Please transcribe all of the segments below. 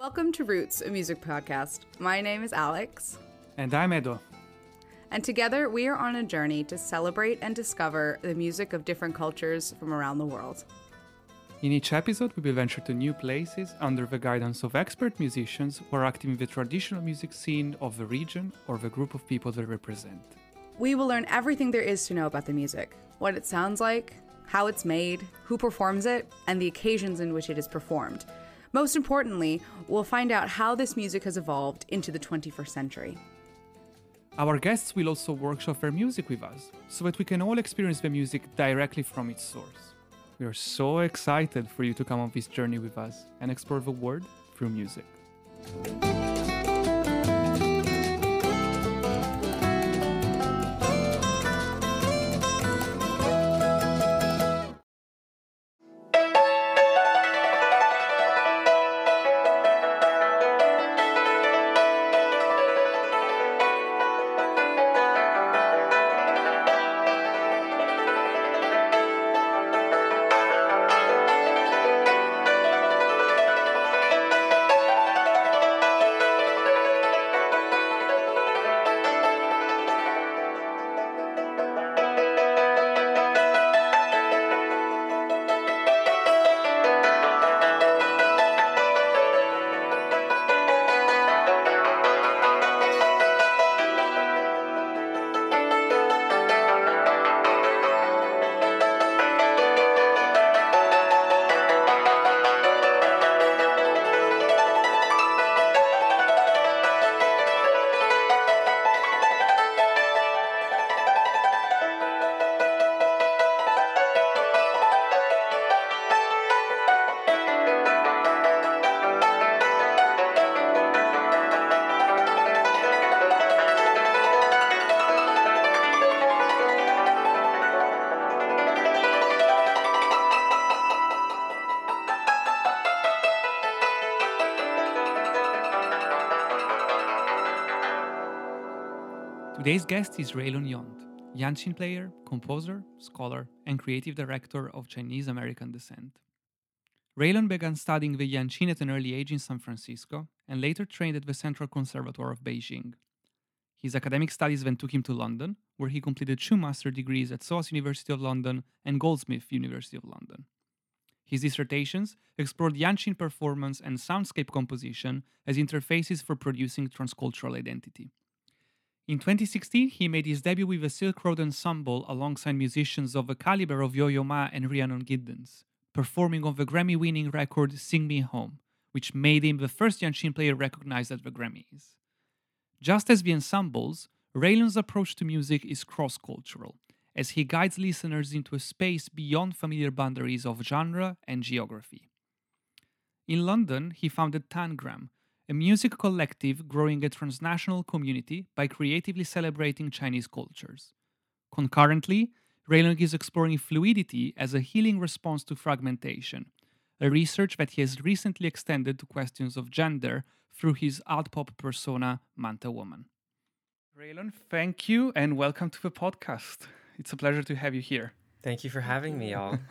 Welcome to Roots, a music podcast. My name is Alex. And I'm Edo. And together we are on a journey to celebrate and discover the music of different cultures from around the world. In each episode, we will venture to new places under the guidance of expert musicians who are active in the traditional music scene of the region or the group of people they represent. We will learn everything there is to know about the music what it sounds like, how it's made, who performs it, and the occasions in which it is performed. Most importantly, we'll find out how this music has evolved into the 21st century. Our guests will also workshop their music with us so that we can all experience the music directly from its source. We are so excited for you to come on this journey with us and explore the world through music. Today's guest is Reylon Yount, Yangqin player, composer, scholar, and creative director of Chinese American descent. Reylon began studying the Yangqin at an early age in San Francisco and later trained at the Central Conservatoire of Beijing. His academic studies then took him to London, where he completed two master degrees at SOAS University of London and Goldsmith University of London. His dissertations explored Yangqin performance and soundscape composition as interfaces for producing transcultural identity. In 2016, he made his debut with the Silk Road Ensemble alongside musicians of the caliber of Yo-Yo Ma and Rhiannon Giddens, performing on the Grammy-winning record Sing Me Home, which made him the first Yangqin player recognized at the Grammys. Just as the ensembles, Reylon's approach to music is cross-cultural, as he guides listeners into a space beyond familiar boundaries of genre and geography. In London, he founded Tangram, a music collective growing a transnational community by creatively celebrating Chinese cultures. Concurrently, Reylon is exploring fluidity as a healing response to fragmentation, a research that he has recently extended to questions of gender through his alt pop persona, Manta Woman. Reylon, thank you and welcome to the podcast. It's a pleasure to have you here. Thank you for having me, y'all.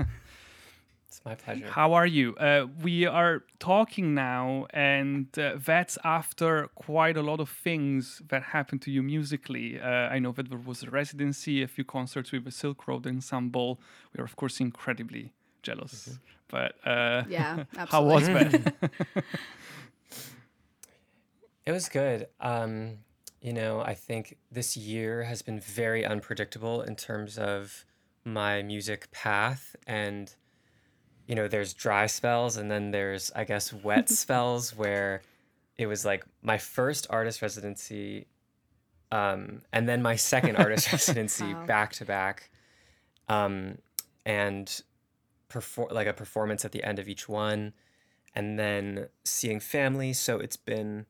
It's my pleasure. How are you? Uh, we are talking now, and uh, that's after quite a lot of things that happened to you musically. Uh, I know that there was a residency, a few concerts with the Silk Road Ensemble. We are, of course, incredibly jealous. Mm-hmm. But uh, yeah, absolutely. how was that? it was good. Um, you know, I think this year has been very unpredictable in terms of my music path and you know, there's dry spells and then there's, I guess, wet spells where it was like my first artist residency um, and then my second artist residency wow. back to back. Um, and perform like a performance at the end of each one and then seeing family. So it's been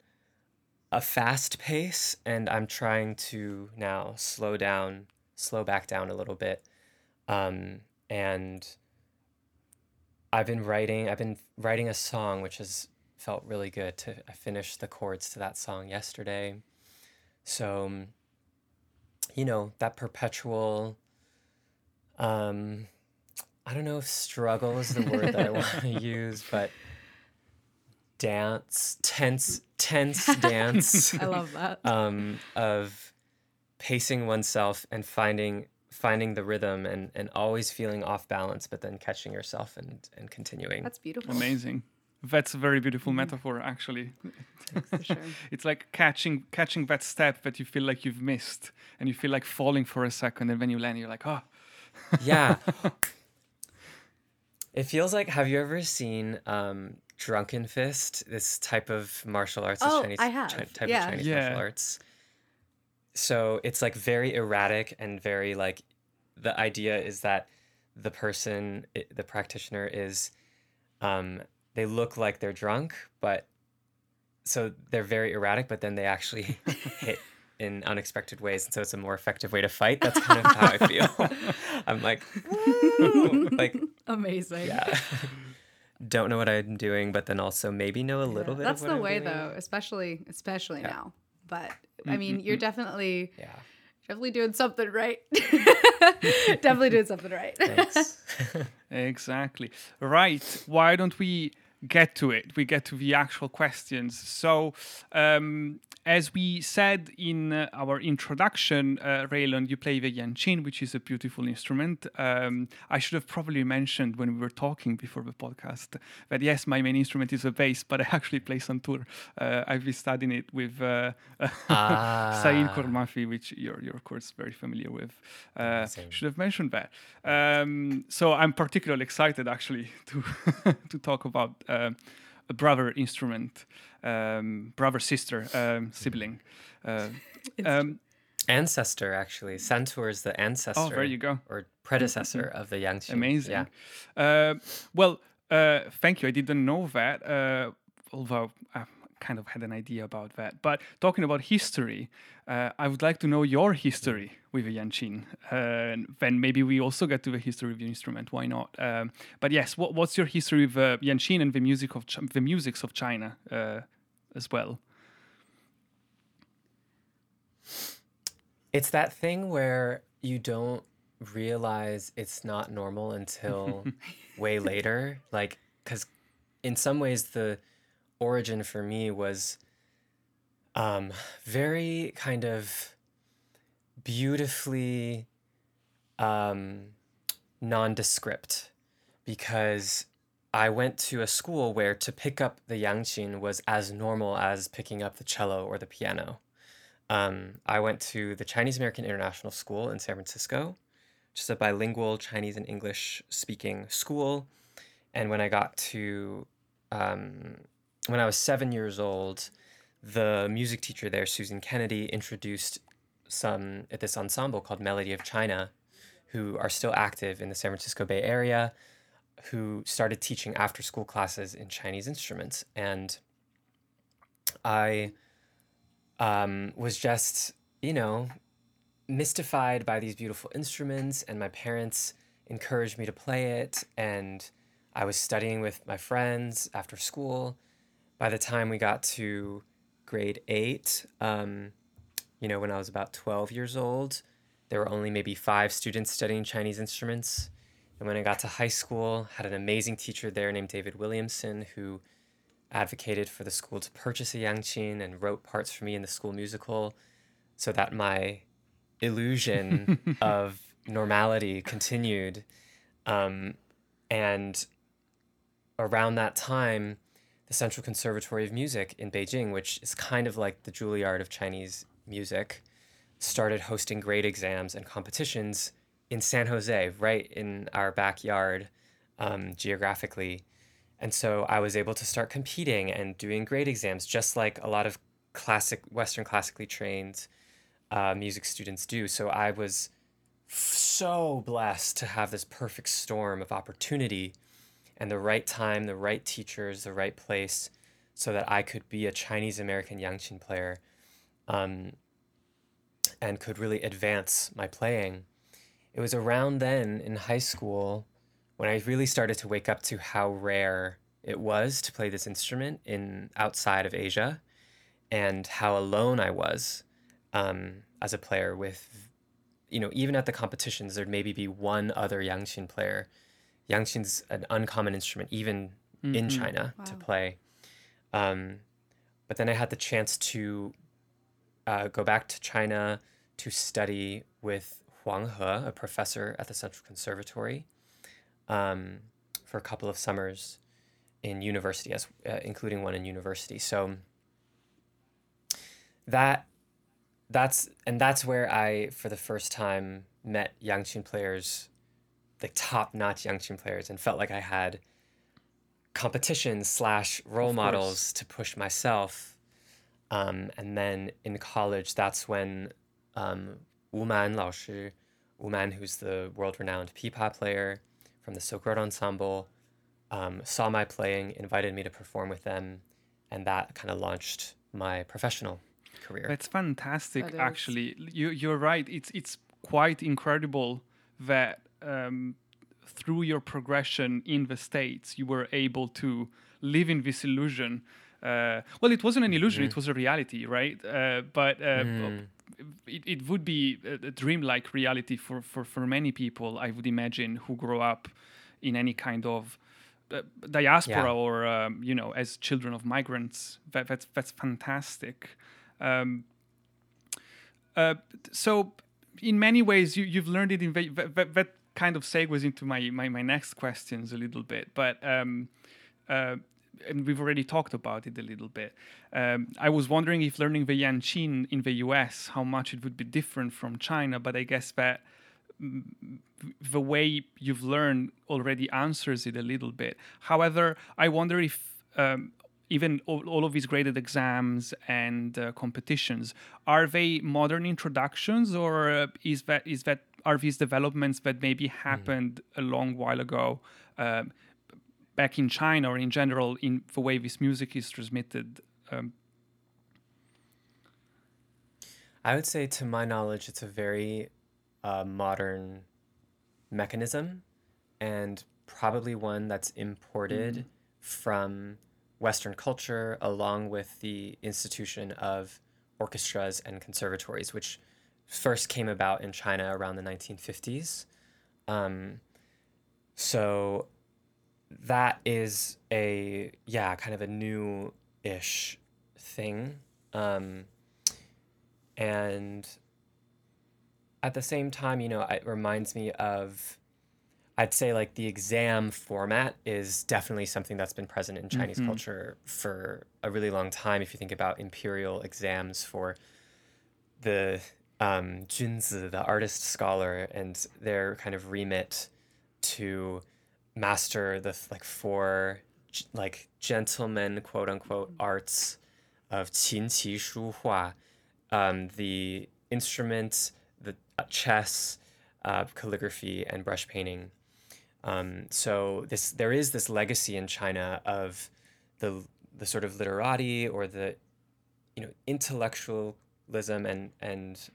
a fast pace and I'm trying to now slow down, slow back down a little bit. Um, and I've been writing. I've been writing a song, which has felt really good. To I finished the chords to that song yesterday, so um, you know that perpetual. Um, I don't know if struggle is the word that I want to use, but dance, tense, tense dance I love that. um, of pacing oneself and finding finding the rhythm and, and always feeling off balance, but then catching yourself and, and continuing. That's beautiful. Amazing. That's a very beautiful metaphor, actually. Sure. It's like catching catching that step that you feel like you've missed, and you feel like falling for a second, and when you land, you're like, oh, yeah. It feels like have you ever seen um, Drunken Fist, this type of martial arts, this Oh, Chinese I have. Chi- type Yeah. of Chinese Yeah. martial arts. So it's like very erratic and very like the idea is that the person, the practitioner is, um, they look like they're drunk, but so they're very erratic, but then they actually hit in unexpected ways, and so it's a more effective way to fight. That's kind of how I feel. I'm like, "Woo!" like Amazing. yeah. Don't know what I'm doing, but then also maybe know a little bit. That's of the I'm way doing. though, especially especially Yeah. now. But I mean, you're mm-hmm. definitely Yeah. definitely doing something right. definitely doing something right. Thanks. Exactly. Right. Why don't we get to it? We get to the actual questions. So, um, as we said in uh, our introduction, uh, Reylon, you play the yangqin, which is a beautiful instrument. Um, I should have probably mentioned when we were talking before the podcast that yes, my main instrument is a bass, but I actually play santur. Uh, I've been studying it with uh, Ah. Saeed Kord Mafi, which you're, you're of course very familiar with. Uh, should have mentioned that. Um, so I'm particularly excited actually to to talk about uh, a brother instrument, um, brother sister um, sibling. Uh, um, ancestor, actually. Santur is the ancestor. oh, there you go. Or predecessor of the Yangqin. Amazing. Yeah. Uh, well, uh, thank you. I didn't know that, uh, although I kind of had an idea about that. But talking about history, uh, I would like to know your history with the Yangqin. Uh, and then maybe we also get to the history of the instrument. Why not? Um, but yes, what, what's your history with uh, Yangqin and the music of Ch- the musics of China uh, as well? It's that thing where you don't realize it's not normal until way later. Like, because in some ways, the origin for me was um, very kind of beautifully um, nondescript because I went to a school where to pick up the yangqin was as normal as picking up the cello or the piano. Um, I went to the Chinese American International School in San Francisco, which is a bilingual Chinese and English speaking school. And when I got to, um, when I was seven years old, the music teacher there, Susan Kennedy, introduced some at this ensemble called Melody of China, who are still active in the San Francisco Bay Area, who started teaching after school classes in Chinese instruments. And I um, was just, you know, mystified by these beautiful instruments, and my parents encouraged me to play it. And I was studying with my friends after school. By the time we got to grade eight, um, you know, when I was about 12 years old, there were only maybe five students studying Chinese instruments. And when I got to high school, I had an amazing teacher there named David Williamson who advocated for the school to purchase a yangqin and wrote parts for me in the school musical so that my illusion of normality continued. Um, and around that time, the Central Conservatory of Music in Beijing, which is kind of like the Juilliard of Chinese music, started hosting grade exams and competitions in San Jose, right in our backyard um, geographically. And so I was able to start competing and doing grade exams, just like a lot of classic, Western classically trained uh, music students do. So I was f- so blessed to have this perfect storm of opportunity and the right time, the right teachers, the right place, so that I could be a Chinese American Yangqin player um, and could really advance my playing. It was around then in high school when I really started to wake up to how rare it was to play this instrument in outside of Asia and how alone I was um, as a player with you know even at the competitions there'd maybe be one other yangqin player yangqin's an uncommon instrument even in china to play. Um, but then I had the chance to uh, go back to China to study with Huang He, a professor at the Central Conservatory, um, for a couple of summers in university, as uh, including one in university. So that that's and that's where I, for the first time, met Yangqin players, the top-notch young Yangqin players, and felt like I had competition slash role Of models course. to push myself. Um, and then in college, that's when um, Wu Man Lao Shi, Wu Man, who's the world-renowned pipa player from the Silk Road Ensemble, um, saw my playing, invited me to perform with them, and that kind of launched my professional career. That's fantastic. That is. Actually, you you're right. It's it's quite incredible that um, through your progression in the states, you were able to live in this illusion. Uh, well, it wasn't an illusion; Mm-hmm. it was a reality, right? Uh, but uh, Mm. it, it would be a, a dreamlike reality for, for, for many people, I would imagine, who grow up in any kind of uh, diaspora Yeah. or um, you know as children of migrants. That, that's that's fantastic. Um, uh, so, in many ways, you you've learned it in that, that kind of segues into my, my my next questions a little bit, but. Um, uh, and we've already talked about it a little bit. Um, I was wondering if learning the Yangqin in the US, how much it would be different from China, but I guess that mm, the way you've learned already answers it a little bit. However, I wonder if um, even all, all of these graded exams and uh, competitions are they modern introductions, or uh, is that is that are these developments that maybe happened a long while ago? Um, back in China or in general in the way this music is transmitted. Um, I would say, to my knowledge, it's a very uh, modern mechanism and probably one that's imported from Western culture along with the institution of orchestras and conservatories, which first came about in China around the 1950s. Um, so that is a, yeah, kind of a new ish thing. Um, and at the same time, you know, it reminds me of, I'd say like the exam format is definitely something that's been present in Chinese culture for a really long time. If you think about imperial exams for the um, Junzi, the artist scholar, and their kind of remit to master the like four like gentleman quote unquote arts of qin qi shu hua um, the instruments, the uh, chess, uh, calligraphy, and brush painting. Um, so this there is this legacy in China of the the sort of literati or the you know intellectualism and and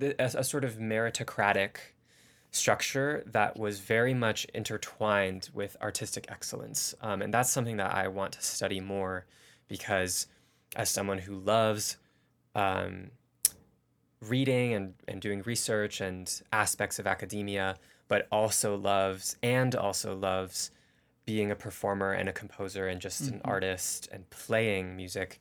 a, a sort of meritocratic structure that was very much intertwined with artistic excellence, um, and that's something that I want to study more because as someone who loves um, reading and, and doing research and aspects of academia, but also loves and also loves being a performer and a composer and just an artist and playing music.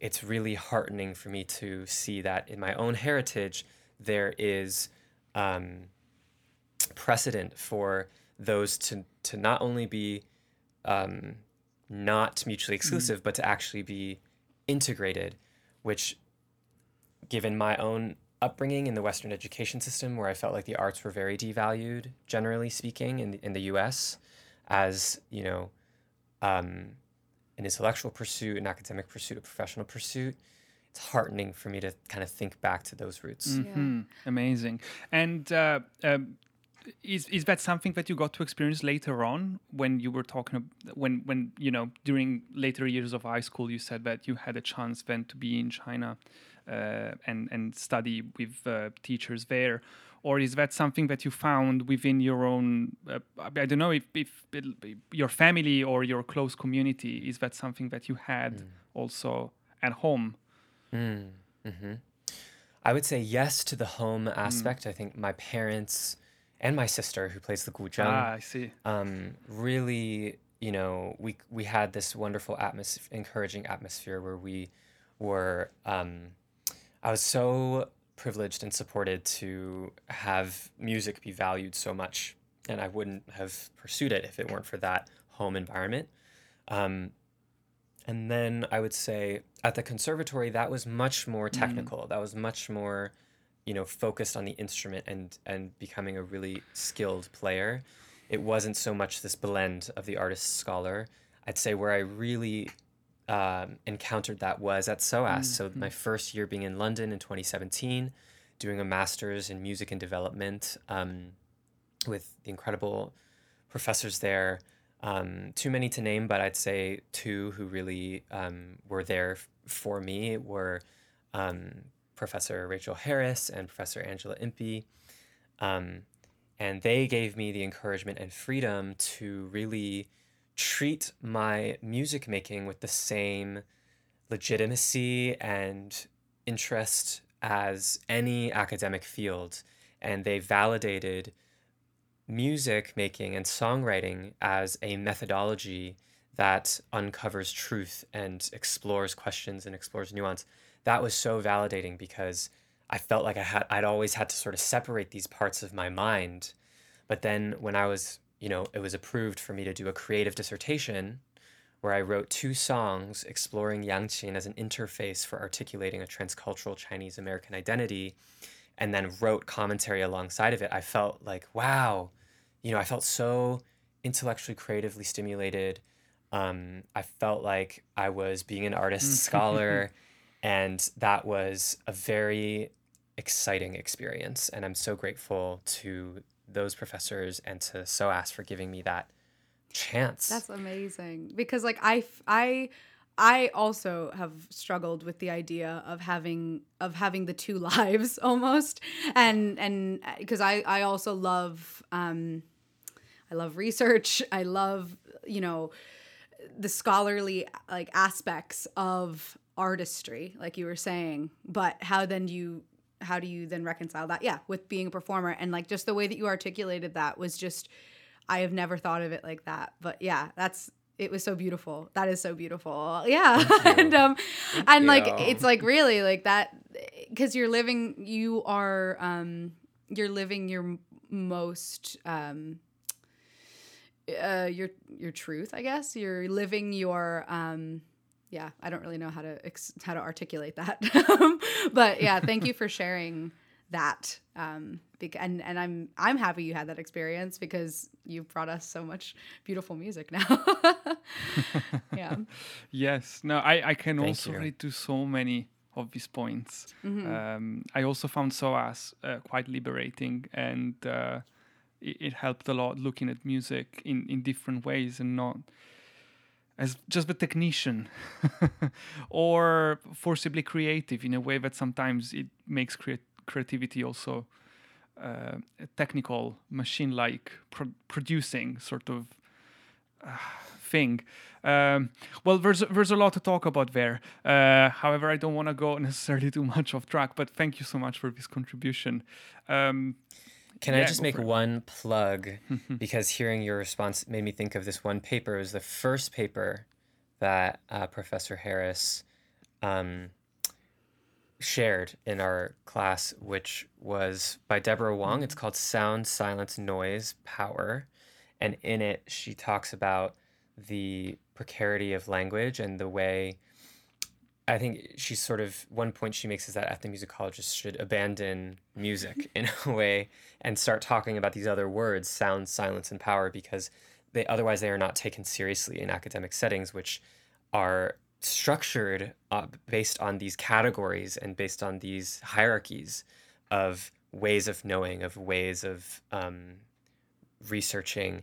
It's really heartening for me to see that in my own heritage, there is um, precedent for those to, to not only be um, not mutually exclusive, but to actually be integrated, which given my own upbringing in the Western education system, where I felt like the arts were very devalued, generally speaking, in the, in the U.S., as you know, um, an intellectual pursuit, an academic pursuit, a professional pursuit. It's heartening for me to kind of think back to those roots. mhm, Amazing. And uh, um, is is that something that you got to experience later on when you were talking ab- when when you know during later years of high school you said that you had a chance then to be in China uh, and and study with uh, teachers there? Or is that something that you found within your own uh, I don't know if, if it, your family or your close community is that something that you had also at home I would say yes to the home aspect. I think my parents and my sister, who plays the guzheng, ah I see um, really you know, we we had this wonderful atmosphere, encouraging atmosphere where we were. Um, I was so privileged and supported to have music be valued so much, and I wouldn't have pursued it if it weren't for that home environment. Um, and then I would say at the conservatory, that was much more technical. Mm. That was much more, you know, focused on the instrument and and becoming a really skilled player. It wasn't so much this blend of the artist scholar. I'd say where I really um, encountered that was at SOAS. Mm-hmm. So my first year being in London in 2017, doing a master's in music and development um, with the incredible professors there. Um, too many to name, but I'd say two who really um, were there f- for me were um, Professor Rachel Harris and Professor Angela Impey. Um, and they gave me the encouragement and freedom to really treat my music making with the same legitimacy and interest as any academic field. And they validated music making and songwriting as a methodology that uncovers truth and explores questions and explores nuance. That was so validating because I felt like I had I'd always had to sort of separate these parts of my mind. But then when I was, you know, it was approved for me to do a creative dissertation where I wrote two songs exploring Yangqin as an interface for articulating a transcultural Chinese American identity and then wrote commentary alongside of it. I felt like, wow, you know, I felt so intellectually creatively stimulated. Um, I felt like I was being an artist mm. scholar, and that was a very exciting experience. And I'm so grateful to those professors and to SOAS for giving me that chance. That's amazing because, like, I, I, I also have struggled with the idea of having of having the two lives almost, and and because I I also love um I love research. I love, you know, the scholarly like aspects of artistry, like you were saying. But how then do you how do you then reconcile that? Yeah, with being a performer and like just the way that you articulated that was just I have never thought of it like that. But yeah, that's it was so beautiful. That is so beautiful. Yeah. and um Thank and you. like it's like really like that cuz you're living you are um you're living your most um uh, your your truth, I guess. You're living your um, yeah. I don't really know how to ex- how to articulate that, but yeah. Thank you for sharing that. Um, and and I'm I'm happy you had that experience because you've brought us so much beautiful music now. yeah. yes. No, I I can Thank also you. relate to so many of these points. Mm-hmm. Um, I also found SOAS uh, quite liberating and. Uh, it, it helped a lot looking at music in, in different ways and not as just a technician or forcibly creative in a way that sometimes it makes crea- creativity also uh, technical machine-like pro- producing sort of uh, thing. Um, well, there's there's a lot to talk about there. Uh, however, I don't want to go necessarily too much off track. But thank you so much for this contribution. Um, can yeah, I just make one plug? because hearing your response made me think of this one paper. It was the first paper that uh, Professor Harris um, shared in our class, which was by Deborah Wong. It's called Sound, Silence, Noise, Power. And in it, she talks about the precarity of language and the way I think she's sort of one point she makes is that ethnomusicologists should abandon music in a way and start talking about these other words, sound, silence, and power, because they otherwise they are not taken seriously in academic settings, which are structured uh, based on these categories and based on these hierarchies of ways of knowing, of ways of um, researching,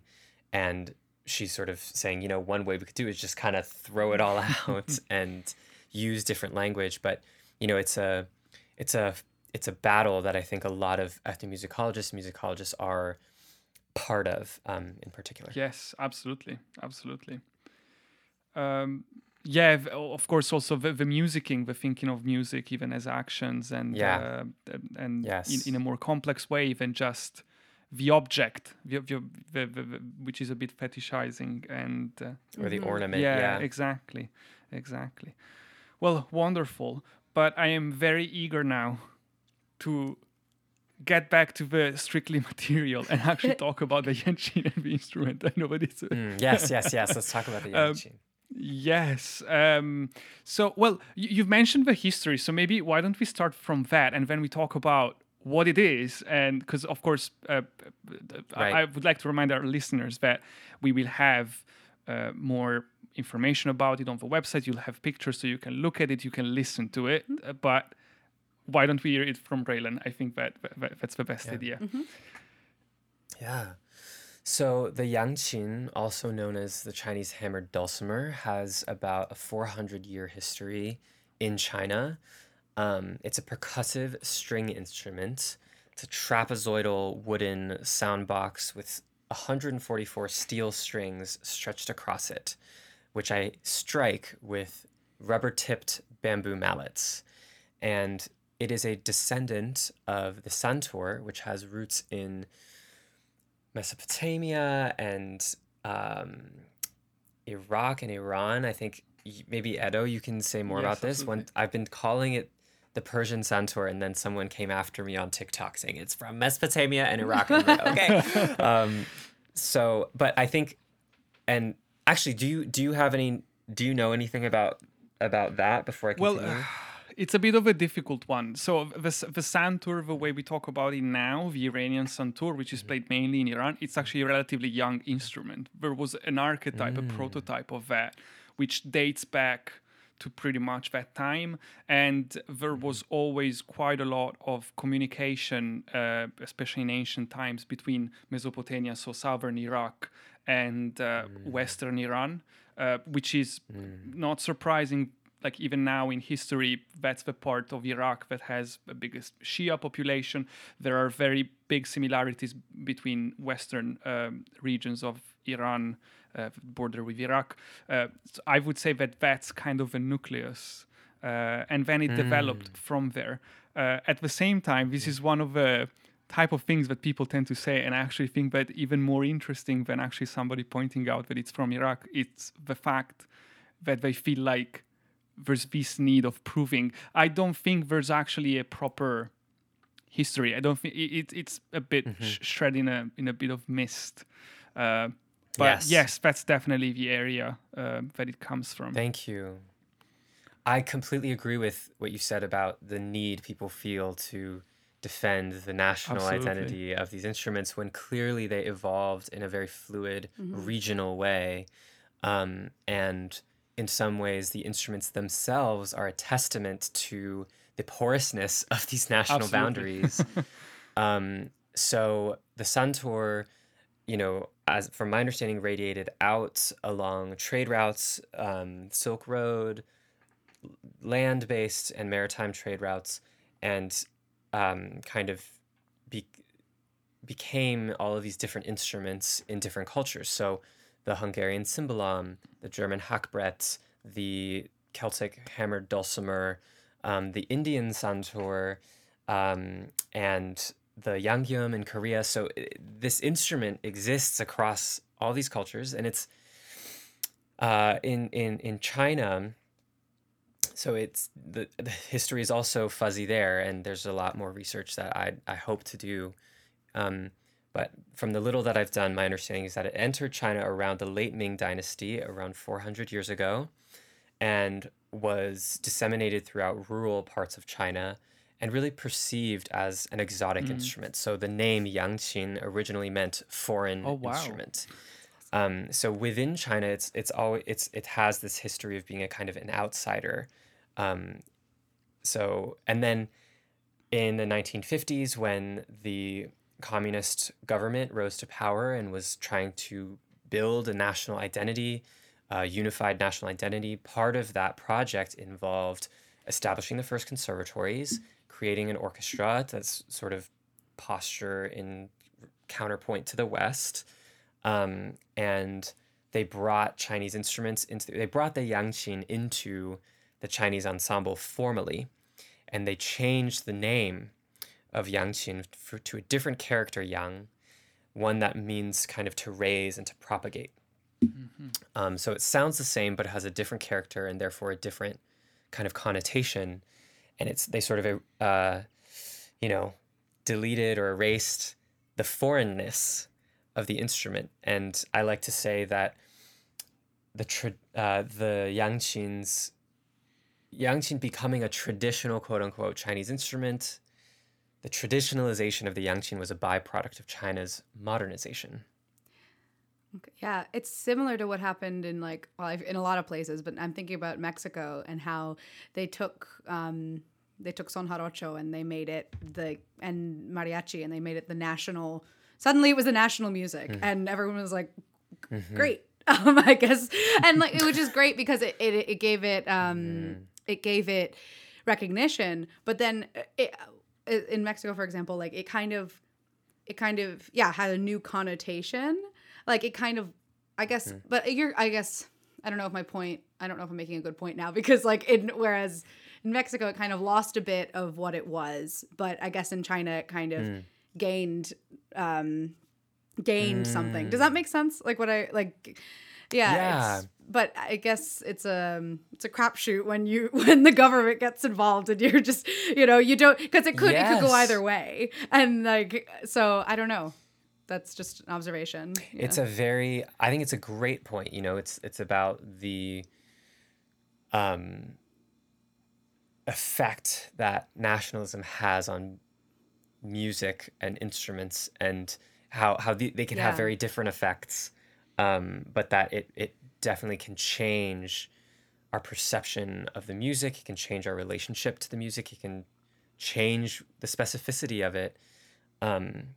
and she's sort of saying, you know, one way we could do is just kind of throw it all out and use different language, but you know, it's a it's a it's a battle that I think a lot of ethnomusicologists, musicologists are part of, um, in particular. Yes, absolutely, absolutely. Um, yeah, of course, also the, the musicking, the thinking of music even as actions and yeah. uh, and yes. in, in a more complex way than just the object, the, the, the, the, which is a bit fetishizing and uh, or the ornament. yeah, Yeah, exactly, exactly. Well, wonderful. But I am very eager now to get back to the strictly material and actually talk about the Yangqin and the instrument. I know what it's. Mm, yes, yes, yes. Let's talk about the Um, Yangqin. Yes. Um, so, well, you, you've mentioned the history, so maybe why don't we start from that and then we talk about what it is? And because, of course, uh, I- Right. I would like to remind our listeners that we will have uh, more information about it on the website. You'll have pictures so you can look at it, you can listen to it. Uh, but why don't we hear it from Reylon? I think that, that that's the best idea. Yeah. So the yangqin, also known as the Chinese hammered dulcimer, has about a 400 year history in China. Um, it's a percussive string instrument. It's a trapezoidal wooden sound box with 144 steel strings stretched across it, which I strike with rubber tipped bamboo mallets. And it is a descendant of the santur, which has roots in Mesopotamia and um, Iraq and Iran. I think maybe Edo, you can say more Yes, about this. I've been calling it the Persian santur, and then someone came after me on TikTok saying it's from Mesopotamia and Iraq. And okay. Um, so, but I think, and actually, do you do you have any? Do you know anything about about that before I Well, continue? uh, it's a bit of a difficult one. So the the santur, the way we talk about it now, the Iranian santur, which is played mainly in Iran, it's actually a relatively young instrument. There was an archetype, a prototype of that, which dates back to pretty much that time, and there was always quite a lot of communication, uh, especially in ancient times, between Mesopotamia, so southern Iraq, and uh, western Iran, uh, which is not surprising like even now in history, that's the part of Iraq that has the biggest Shia population. There are very big similarities between western um, regions of Iran, uh, border with Iraq. Uh, so I would say that that's kind of a nucleus, uh, and then it developed from there. Uh, at the same time, this is one of the type of things that people tend to say, and I actually think that even more interesting than actually somebody pointing out that it's from Iraq. It's the fact that they feel like there's this need of proving. I don't think there's actually a proper history. I don't think it, it, it's a bit sh- shred in a in a bit of mist. Uh, but Yes. yes. that's definitely the area uh, that it comes from. Thank you. I completely agree with what you said about the need people feel to defend the national Absolutely. identity of these instruments when clearly they evolved in a very fluid regional way. Um, and in some ways, the instruments themselves are a testament to the porousness of these national Absolutely. boundaries. um, so the Santur, you know, as from my understanding, radiated out along trade routes, um, Silk Road, land based and maritime trade routes, and um, kind of be- became all of these different instruments in different cultures. So the Hungarian cimbalom, the German hackbrett, the Celtic hammered dulcimer, um, the Indian santur, um, and the yanggeum in Korea. So i this instrument exists across all these cultures, and it's uh, in in in China. So it's the, the history is also fuzzy there, and there's a lot more research that I I hope to do. Um, but from the little that I've done, my understanding is that it entered China around the late Ming Dynasty, around 400 years ago, and was disseminated throughout rural parts of China and really perceived as an exotic instrument. So the name Yangqin originally meant foreign Oh, wow. instrument. Um, so within China, it's it's always it's it has this history of being a kind of an outsider. Um, so and then in the 1950s, when the communist government rose to power and was trying to build a national identity, a unified national identity, part of that project involved establishing the first conservatories, creating an orchestra that's sort of posture in counterpoint to the West, um, and they brought Chinese instruments into. They brought the yangqin into the Chinese ensemble formally, and they changed the name of yangqin for, to a different character yang, one that means kind of to raise and to propagate. Um, so it sounds the same, but it has a different character and therefore a different kind of connotation. And it's they sort of uh, you know deleted or erased the foreignness of the instrument. And I like to say that the tra- uh, the yangqin's yangqin becoming a traditional quote unquote Chinese instrument. The traditionalization of the yangqin was a byproduct of China's modernization. Okay, Yeah, it's similar to what happened in like well, in a lot of places, but I'm thinking about Mexico and how they took um, they took son jarocho and they made it the and mariachi and they made it the national. Suddenly, it was the national music, and everyone was like, "Great." Um, I guess, and like it was just great because it it, it gave it um, it gave it recognition. But then it, in Mexico, for example, like it kind of it kind of yeah had a new connotation. Like it kind of i guess but you're i guess i don't know if my point i don't know if i'm making a good point now because like in whereas in mexico it kind of lost a bit of what it was but i guess in china it kind of gained um gained something. Does that make sense? Like what i like yeah, Yeah. But I guess it's a it's a crapshoot when you when the government gets involved and you're just you know you don't because it could it could go either way. And like so I don't know. That's just an observation It's a very I think it's a great point. You know, it's it's about the um effect that nationalism has on music and instruments and how how the, they can have very different effects um but that it it definitely can change our perception of the music it can change our relationship to the music it can change the specificity of it um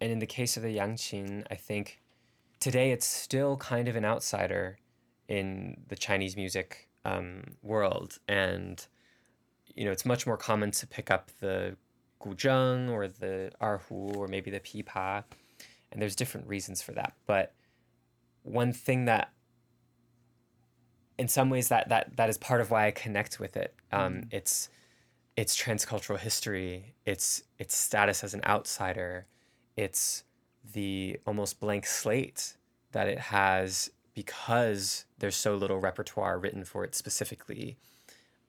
and in the case of the Yangqin, I think today it's still kind of an outsider in the Chinese music um, world. And, you know, it's much more common to pick up the guzheng or the erhu or maybe the pipa. And there's different reasons for that. But one thing that in some ways that that that is part of why I connect with it. Um, It's its transcultural history, its its status as an outsider, it's the almost blank slate that it has because there's so little repertoire written for it specifically.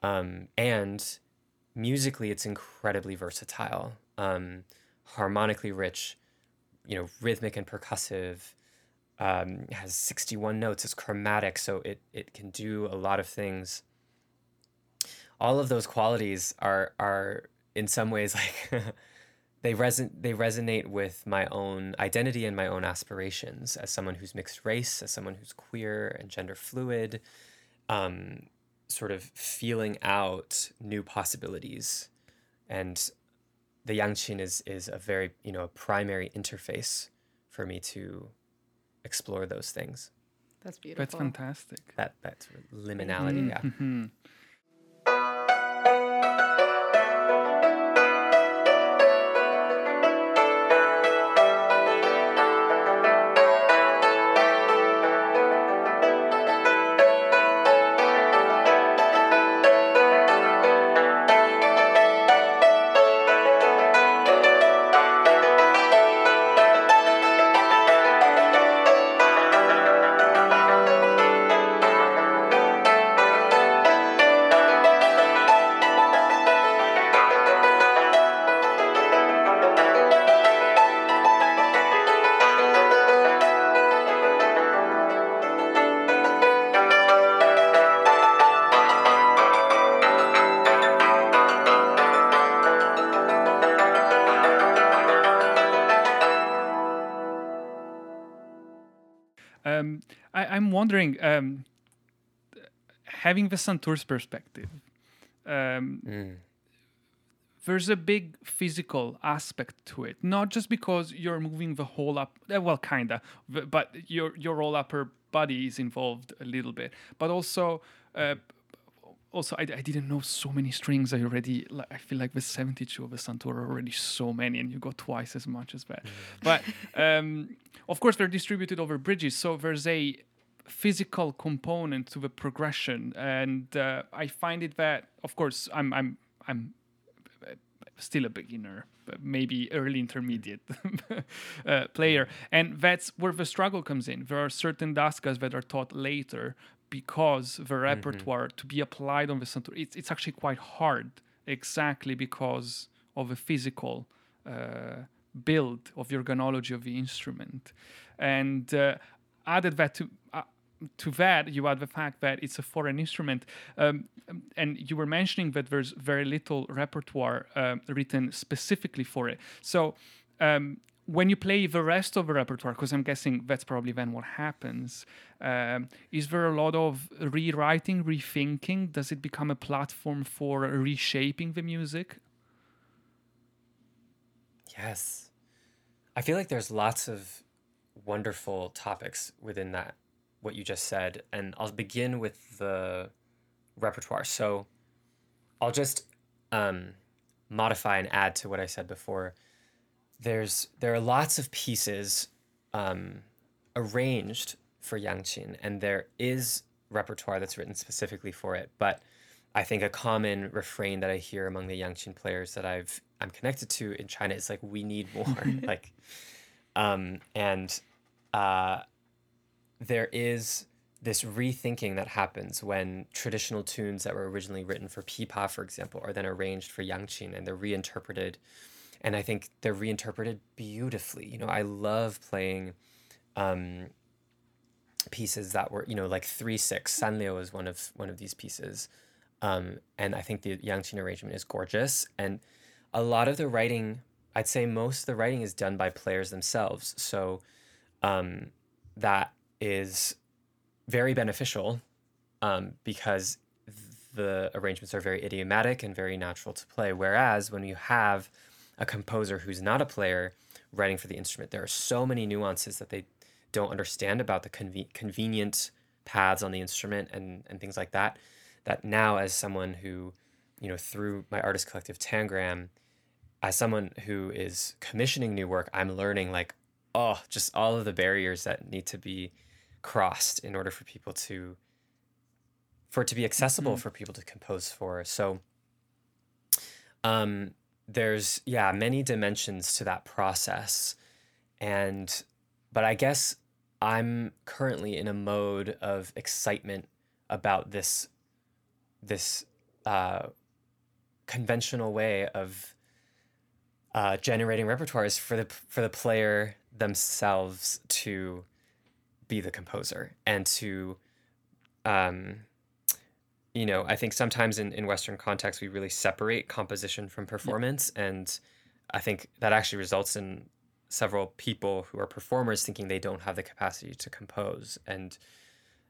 Um, and musically, it's incredibly versatile, um, harmonically rich, you know, rhythmic and percussive. Um, has 61 notes. It's chromatic, so it it can do a lot of things. All of those qualities are are in some ways like they reson they resonate with my own identity and my own aspirations as someone who's mixed race, as someone who's queer and gender fluid, um, sort of feeling out new possibilities, and the Yangqin is is a very you know a primary interface for me to explore those things. that's beautiful That's fantastic. That that sort of liminality, mm-hmm. yeah. Mm-hmm. Wondering, um, having the Santur's perspective, um, Mm. there's a big physical aspect to it. Not just because you're moving the whole up, uh, well, kinda, but your your whole upper body is involved a little bit, but also. Uh, also, I, I didn't know so many strings. I already, like, I feel like the 72 of the Santur are already so many, and you got twice as much as that. But um, of course, they're distributed over bridges, so there's a physical component to the progression, and uh, I find it that, of course, I'm I'm I'm still a beginner, but maybe early intermediate uh, player. And that's where the struggle comes in. There are certain daskas that are taught later because the Mm-hmm. repertoire to be applied on the santur, it's, it's actually quite hard exactly because of the physical uh, build of the organology of the instrument. And uh, added that to uh, to that, you add the fact that it's a foreign instrument, um, and you were mentioning that there's very little repertoire um, written specifically for it. So. Um, when you play the rest of the repertoire, because I'm guessing that's probably then what happens, um, is there a lot of rewriting, rethinking? Does it become a platform for reshaping the music? Yes. I feel like there's lots of wonderful topics within that, what you just said. And I'll begin with the repertoire. So I'll just um, modify and add to what I said before. There's there are lots of pieces um, arranged for Yangqin, and there is repertoire that's written specifically for it. But I think a common refrain that I hear among the Yangqin players that I've I'm connected to in China is like we need more like um and uh there is this rethinking that happens when traditional tunes that were originally written for pipa for example are then arranged for Yangqin and they're reinterpreted and I think they're reinterpreted beautifully you know I love playing um pieces that were you know like 3 6 Sanliu is one of one of these pieces um, and I think the Yangqin arrangement is gorgeous. And a lot of the writing, I'd say most of the writing is done by players themselves. So um, that is very beneficial um, because the arrangements are very idiomatic and very natural to play. Whereas when you have a composer who's not a player writing for the instrument, there are so many nuances that they don't understand about the conve- convenient paths on the instrument and, and things like that that now as someone who you know through my artist collective tangram as someone who is commissioning new work i'm learning like oh just all of the barriers that need to be crossed in order for people to for it to be accessible for people to compose for. So um there's yeah many dimensions to that process. And but i guess i'm currently in a mode of excitement about this this uh, conventional way of uh, generating repertoires for the for the player themselves to be the composer and to um, you know i think sometimes in, in western context we really separate composition from performance. And i think that actually results in several people who are performers thinking they don't have the capacity to compose. And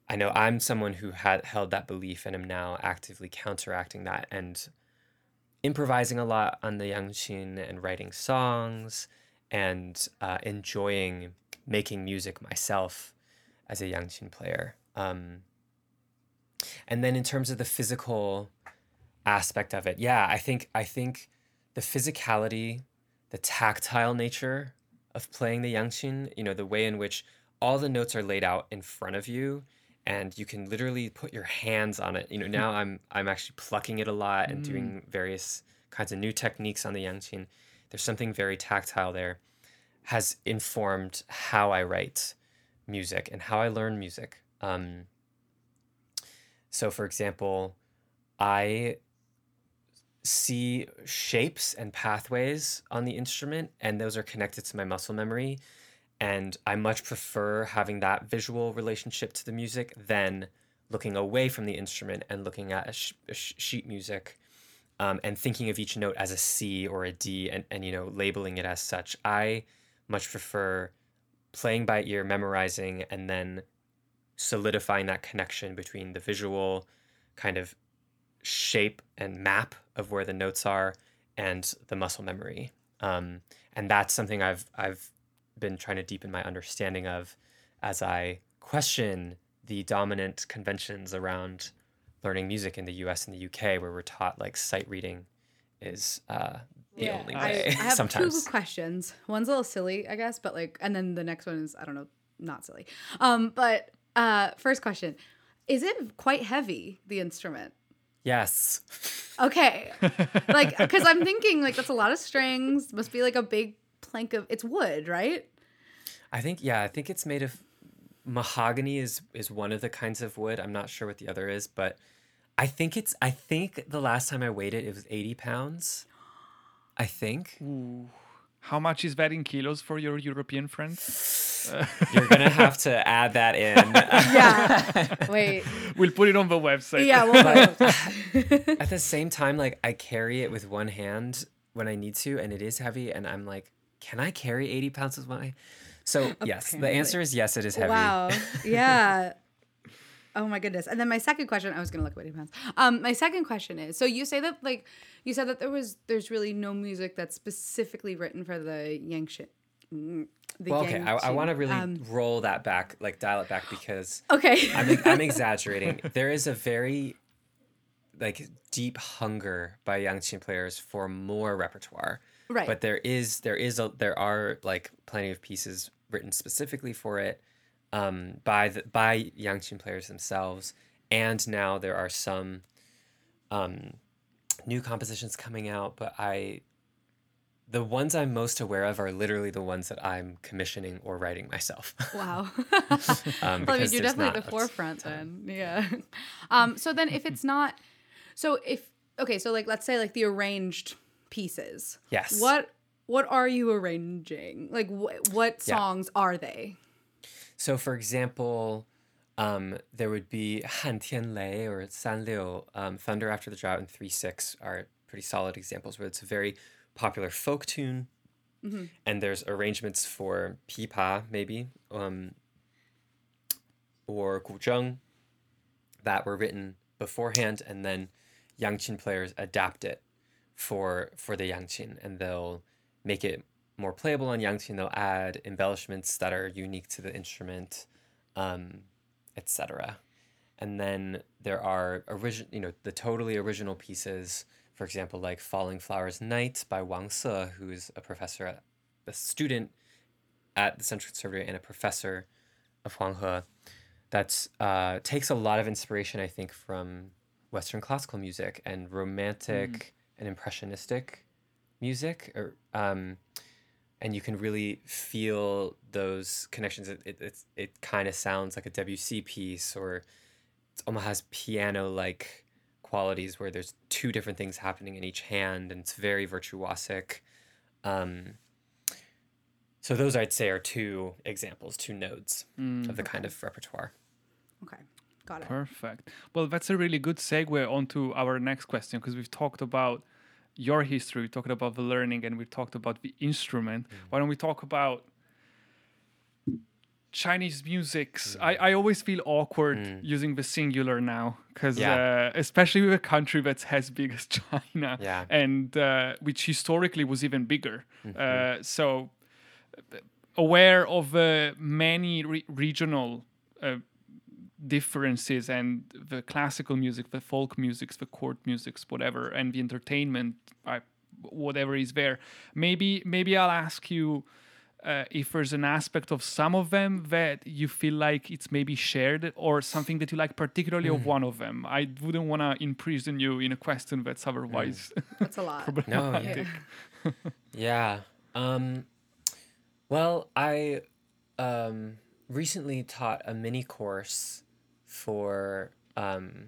I know I'm someone who had held that belief and am now actively counteracting that and improvising a lot on the Yangqin and writing songs and uh, enjoying making music myself as a Yangqin player. Um, and then in terms of the physical aspect of it, yeah, I think I think the physicality, the tactile nature of playing the Yangqin, you know, the way in which all the notes are laid out in front of you and you can literally put your hands on it. You know, now I'm I'm actually plucking it a lot and doing various kinds of new techniques on the Yangqin. There's something very tactile there. Has informed how I write music and how I learn music. Um, so, for example, I see shapes and pathways on the instrument, and those are connected to my muscle memory and I much prefer having that visual relationship to the music than looking away from the instrument and looking at sh- sh- sheet music um, and thinking of each note as a C or a D and, and you know labeling it as such. I much prefer playing by ear, memorizing, and then solidifying that connection between the visual kind of shape and map of where the notes are and the muscle memory. Um, and that's something I've I've been trying to deepen my understanding of as I question the dominant conventions around learning music in the US and the UK, where we're taught like sight reading is uh, the only I, way I have sometimes. two questions. One's a little silly, I guess, but like, and then the next one is I don't know, not silly. Um, but uh, first question: Is it quite heavy the instrument? Yes. Okay. like, because I'm thinking, like, that's a lot of strings. Must be like a big plank of, it's wood, right? I think yeah, I think it's made of mahogany is is one of the kinds of wood. I'm not sure what the other is, but I think it's I think the last time I weighed it, it was 80 pounds. I think. How much is that in kilos for your European friends? You're gonna have to add that in. Yeah. Wait. We'll put it on the website. Yeah. Well, At the same time, like I carry it with one hand when I need to, and it is heavy, and I'm like, can I carry 80 pounds with my so yes, the answer is yes, it is heavy. wow. Yeah. Oh my goodness. And then my second question, I was gonna look at 80 pounds. Um, my second question is so you say that like you said that there was there's really no music that's specifically written for the Yangqin. The Well, okay, I, I want to really Um, roll that back, like dial it back, because okay. I'm, I'm exaggerating. There is a very like deep hunger by Yangqin players for more repertoire. Right. But there is there is a there are like plenty of pieces written specifically for it um, by the by Yangqin players themselves, and now there are some um, new compositions coming out. But I, the ones I'm most aware of are literally the ones that I'm commissioning or writing myself. Wow. Um, well, I mean, you're definitely at the forefront then. Yeah. Um, so then if it's not, so if, okay, so like, let's say like the arranged pieces. Yes. What, what are you arranging? Like wh- what Yeah. songs are they? So, for example, um, there would be Han Tian Lei or San Liu, um, Thunder After the Drought, and 3 6 are pretty solid examples where it's a very popular folk tune. And there's arrangements for pipa, maybe, um, or guzheng that were written beforehand, and then Yangqin players adapt it for for the Yangqin, and they'll make it more playable on Yangqin. They'll add embellishments that are unique to the instrument, um, etc. And then there are original, you know, the totally original pieces. For example, like "Falling Flowers Night" by Wang Se, who is a professor at a student at the Central Conservatory and a professor of Huanghe. That's uh, takes a lot of inspiration, I think, from Western classical music and romantic and impressionistic music, or um, and you can really feel those connections. It it it's, it kind of sounds like a Debussy piece, or it almost has piano like qualities where there's two different things happening in each hand, and it's very virtuosic. Um, so those I'd say are two examples, two nodes of the kind of repertoire. Okay. Got it. Perfect. Well, that's a really good segue onto our next question because we've talked about your history, we talked about the learning, and we talked about the instrument. Mm. Why don't we talk about Chinese musics? I, I always feel awkward using the singular now because, Mm. Yeah. uh, especially with a country that's as big as China, Yeah. and uh, which historically was even bigger. Mm-hmm. Uh, so, uh, aware of uh, many re- regional uh, differences and the classical music, the folk musics, the court musics, whatever, and the entertainment, I, whatever is there. Maybe maybe I'll ask you uh, if there's an aspect of some of them that you feel like it's maybe shared or something that you like particularly of one of them. I wouldn't want to imprison you in a question that's otherwise That's a lot. No, problematic. Yeah. Um, well, I um, recently taught a mini course for um,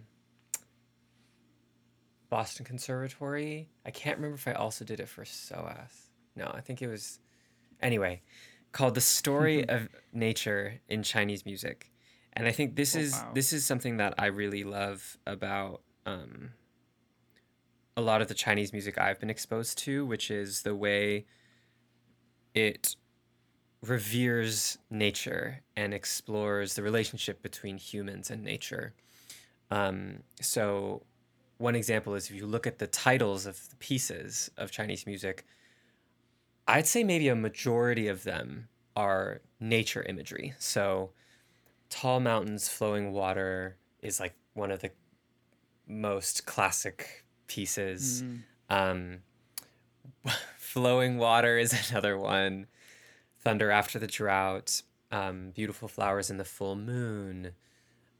Boston Conservatory. I can't remember if I also did it for SOAS. No, I think it was. Anyway, called "The Story of Nature in Chinese Music," and I think this Oh, is wow. this is something that I really love about um, a lot of the Chinese music I've been exposed to, which is the way it reveres nature and explores the relationship between humans and nature. Um, so, one example is if you look at the titles of the pieces of Chinese music, I'd say maybe a majority of them are nature imagery. So, Tall Mountains, Flowing Water is like one of the most classic pieces. Um, Flowing Water is another one. Thunder After the Drought. Um, Beautiful Flowers in the Full Moon.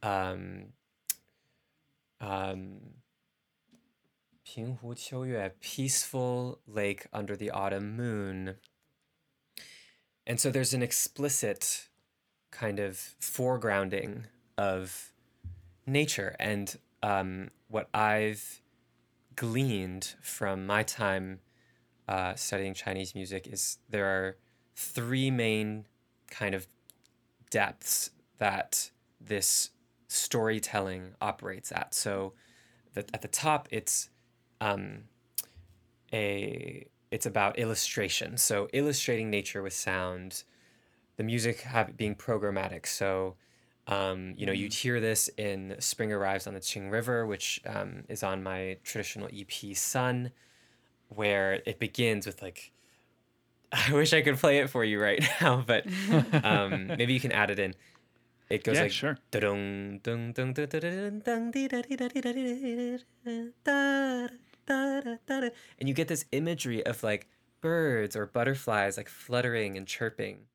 Um, um, 平湖秋月, peaceful lake under the autumn moon. And so there's an explicit kind of foregrounding of nature. And um, what I've gleaned from my time uh, studying Chinese music is there are three main kind of depths that this storytelling operates at. So the, at the top, it's um, a it's about illustration. So illustrating nature with sound, the music have, being programmatic. So um, you know, you'd hear this in Spring Arrives on the Qing River, which um, is on my traditional EP Sun, where it begins with like, I wish I could play it for you right now, but um, maybe you can add it in. It goes Yeah, like, sure. And you get this imagery of like birds or butterflies like fluttering and chirping.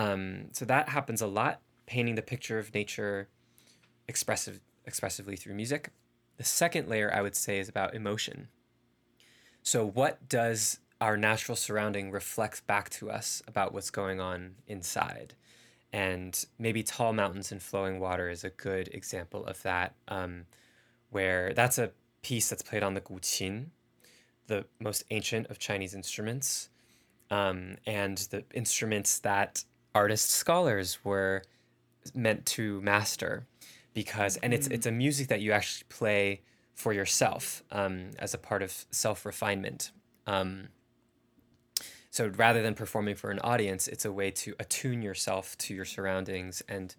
Um, so that happens a lot, painting the picture of nature expressive expressively through music. The second layer I would say is about emotion. So what does our natural surrounding reflect back to us about what's going on inside? And maybe tall mountains and flowing water is a good example of that, um, where that's a piece that's played on the guqin, the most ancient of Chinese instruments, um, and the instruments that artist scholars were meant to master because and it's it's a music that you actually play for yourself um, as a part of self-refinement. Um, so rather than performing for an audience it's a way to attune yourself to your surroundings. And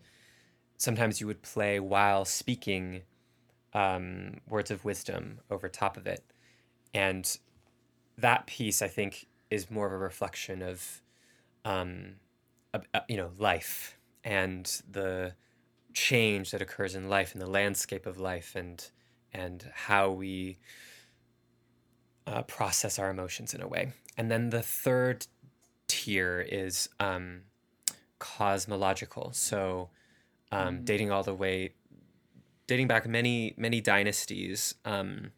sometimes you would play while speaking um, words of wisdom over top of it. And that piece i think is more of a reflection of um, you know life and the change that occurs in life and the landscape of life and and how we uh, process our emotions in a way. And then the third tier is um, cosmological. So um, dating all the way dating back many many dynasties um,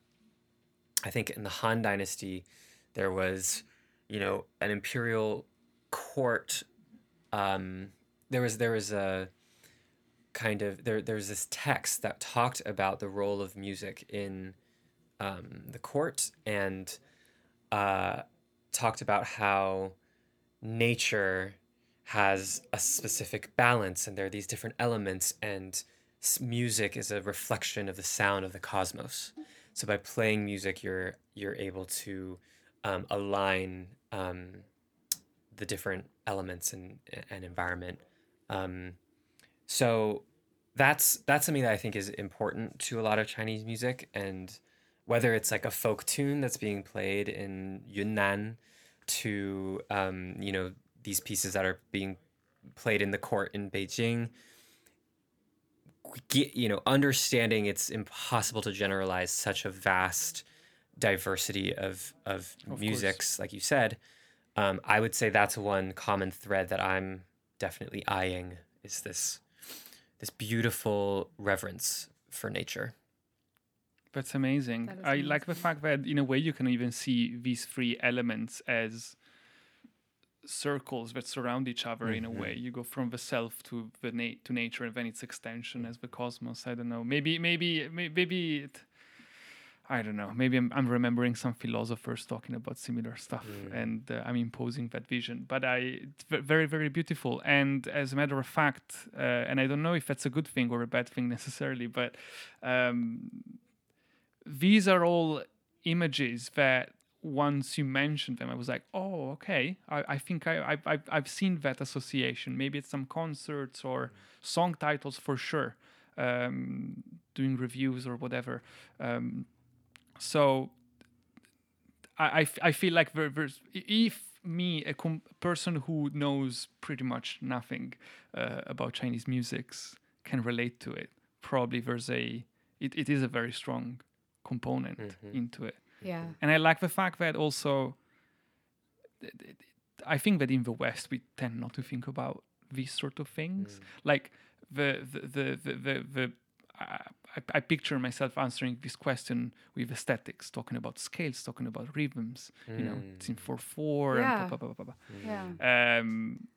i think in the han dynasty there was you know an imperial court um, there was there was a kind of there there's this text that talked about the role of music in um, the court and uh, talked about how nature has a specific balance and there are these different elements and music is a reflection of the sound of the cosmos. So by playing music you're you're able to um, align um, the different elements and and environment. Um, so that's that's something that I think is important to a lot of Chinese music, and whether it's like a folk tune that's being played in Yunnan, to um, you know these pieces that are being played in the court in Beijing. Get, you know, understanding it's impossible to generalize such a vast diversity of of course. musics, like you said um, I would say that's one common thread that I'm definitely eyeing is this this beautiful reverence for nature. That's amazing. That is I like the fact that in a way you can even see these three elements as circles that surround each other in a Mhm. way. You go from the self to the na- to nature and then its extension as the cosmos. I don't know. Maybe maybe maybe it I don't know. Maybe I'm, I'm remembering some philosophers talking about similar stuff, Mm. and uh, I'm imposing that vision. But I, it's very, very beautiful. And as a matter of fact, uh, and I don't know if that's a good thing or a bad thing necessarily, but um, these are all images that once you mentioned them, I was like, oh, okay. I, I think I, I, I've, I've seen that association. Maybe it's some concerts or song titles for sure, um, doing reviews or whatever. Um, so I, I, f- I feel like there, there's, if me, a com- person who knows pretty much nothing uh, about Chinese musics, can relate to it, probably there's a, it, it is a very strong component Mhm. into it. Yeah. And I like the fact that also, th- th- I think that in the West we tend not to think about these sort of things. Like the the the the the, the I, I- I picture myself answering this question with aesthetics, talking about scales, talking about rhythms. You know, it's in four four Yeah. and blah, blah, blah, blah, blah. Yeah. Um,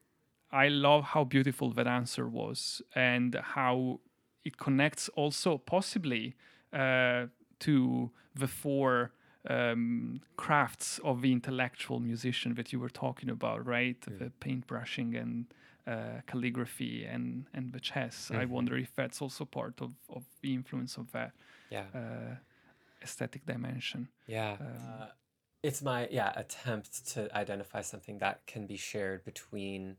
I love how beautiful that answer was and how it connects also possibly uh, to the four um, crafts of the intellectual musician that you were talking about, right? The paintbrushing and uh, calligraphy and, and the chess. I Mhm. wonder if that's also part of, of the influence of that Yeah. uh, aesthetic dimension. Yeah. Um, uh, it's my yeah attempt to identify something that can be shared between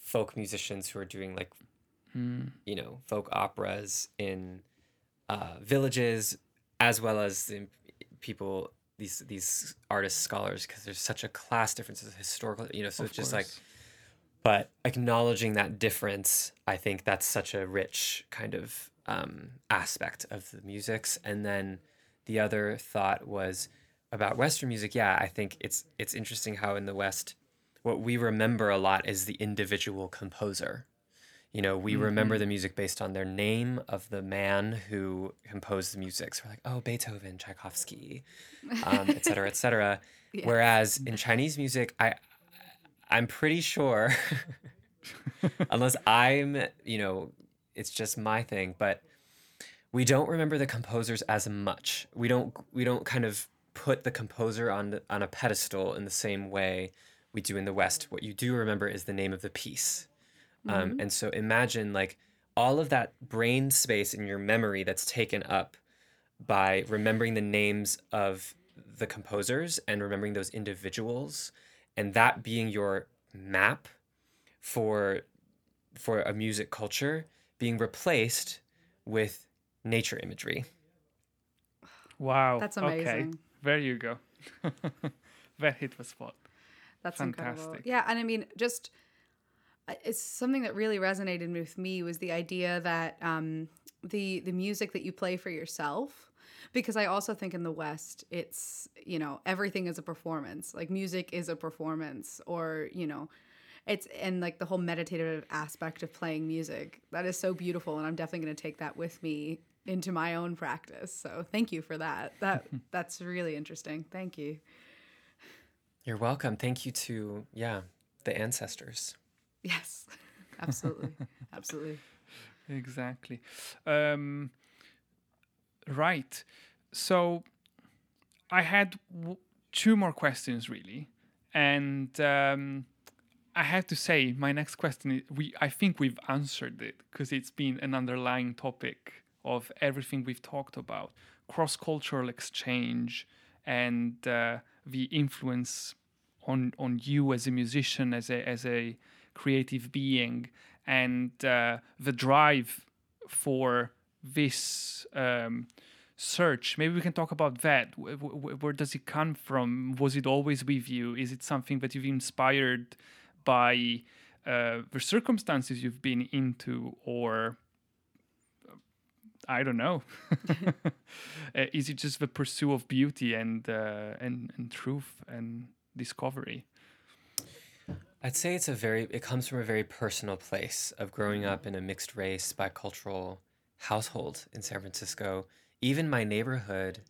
folk musicians who are doing like Mm. you know folk operas in uh, villages as well as the people these these artists scholars because there's such a class difference of historical you know so Of it's just like. But acknowledging that difference i think that's such a rich kind of um, aspect of the musics. And then the other thought was about western music. Yeah i think it's it's interesting how in the west what we remember a lot is the individual composer. You know we remember the music based on their name of the man who composed the music so we're like oh beethoven tchaikovsky um, et cetera et cetera. Yes. whereas in chinese music i i'm pretty sure unless i'm you know it's just my thing but we don't remember the composers as much. We don't we don't kind of put the composer on the, on a pedestal in the same way we do in the west. What you do remember is the name of the piece. Um, and so imagine like all of that brain space in your memory that's taken up by remembering the names of the composers and remembering those individuals and that being your map for for a music culture being replaced with nature imagery Wow. That's amazing. Okay. amazing. There you go. that hit the spot. That's incredible. Fantastic. Yeah, and I mean, just it's something that really resonated with me was the idea that um, the the music that you play for yourself, because I also think in the West it's you know everything is a performance. Like music is a performance, or you know. It's and like the whole meditative aspect of playing music. That is so beautiful, and I'm definitely going to take that with me into my own practice. So thank you for that. That that's really interesting. Thank you. you're welcome thank you to yeah the ancestors Yes, absolutely, absolutely. Exactly. Um, right. So I had w- two more questions really, and um, I have to say my next question is we I think we've answered it because it's been an underlying topic of everything we've talked about cross cultural exchange and uh, the influence on on you as a musician as a as a creative being and uh, the drive for this um, search maybe we can talk about that Wh- wh- where does it come from was it always with you is it something that you've inspired by uh, the circumstances you've been into or uh, I don't know. Uh, is it just the pursuit of beauty and uh, and and truth and discovery? I'd say it's a very, it comes from a very personal place of growing up in a mixed race, bicultural household in San Francisco. Even my neighborhood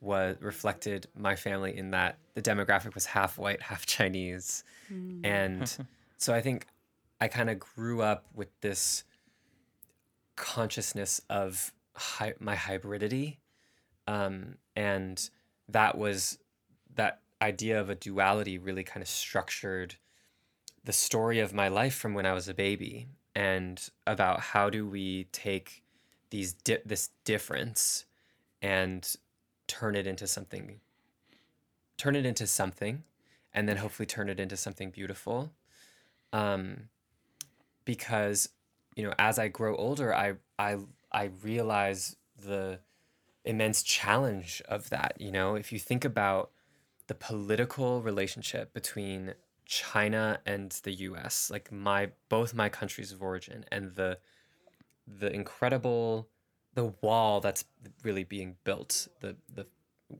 was reflected my family in that the demographic was half white, half Chinese. And so I think I kind of grew up with this consciousness of hy- my hybridity. Um, and that was that idea of a duality really kind of structured the story of my life from when I was a baby and about how do we take these di- this difference and turn it into something turn it into something and then hopefully turn it into something beautiful. Um, because you know as I grow older I I I realize the immense challenge of that you know? If you think about the political relationship between China and the US, like my both my countries of origin and the the incredible the wall that's really being built, the the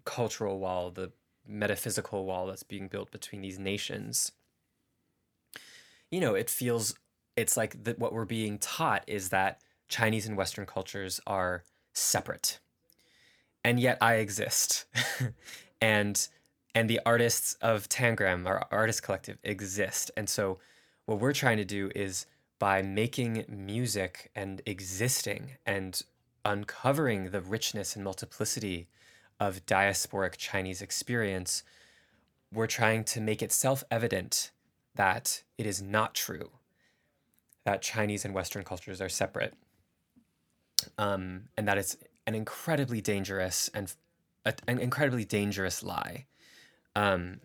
cultural wall, the metaphysical wall that's being built between these nations. You know, it feels it's like that what we're being taught is that Chinese and Western cultures are separate. And yet I exist. and and the artists of Tangram, our artist collective, exist. And so, what we're trying to do is by making music and existing and uncovering the richness and multiplicity of diasporic Chinese experience, we're trying to make it self evident that it is not true that Chinese and Western cultures are separate. Um, and that it's an incredibly dangerous and an incredibly dangerous lie um,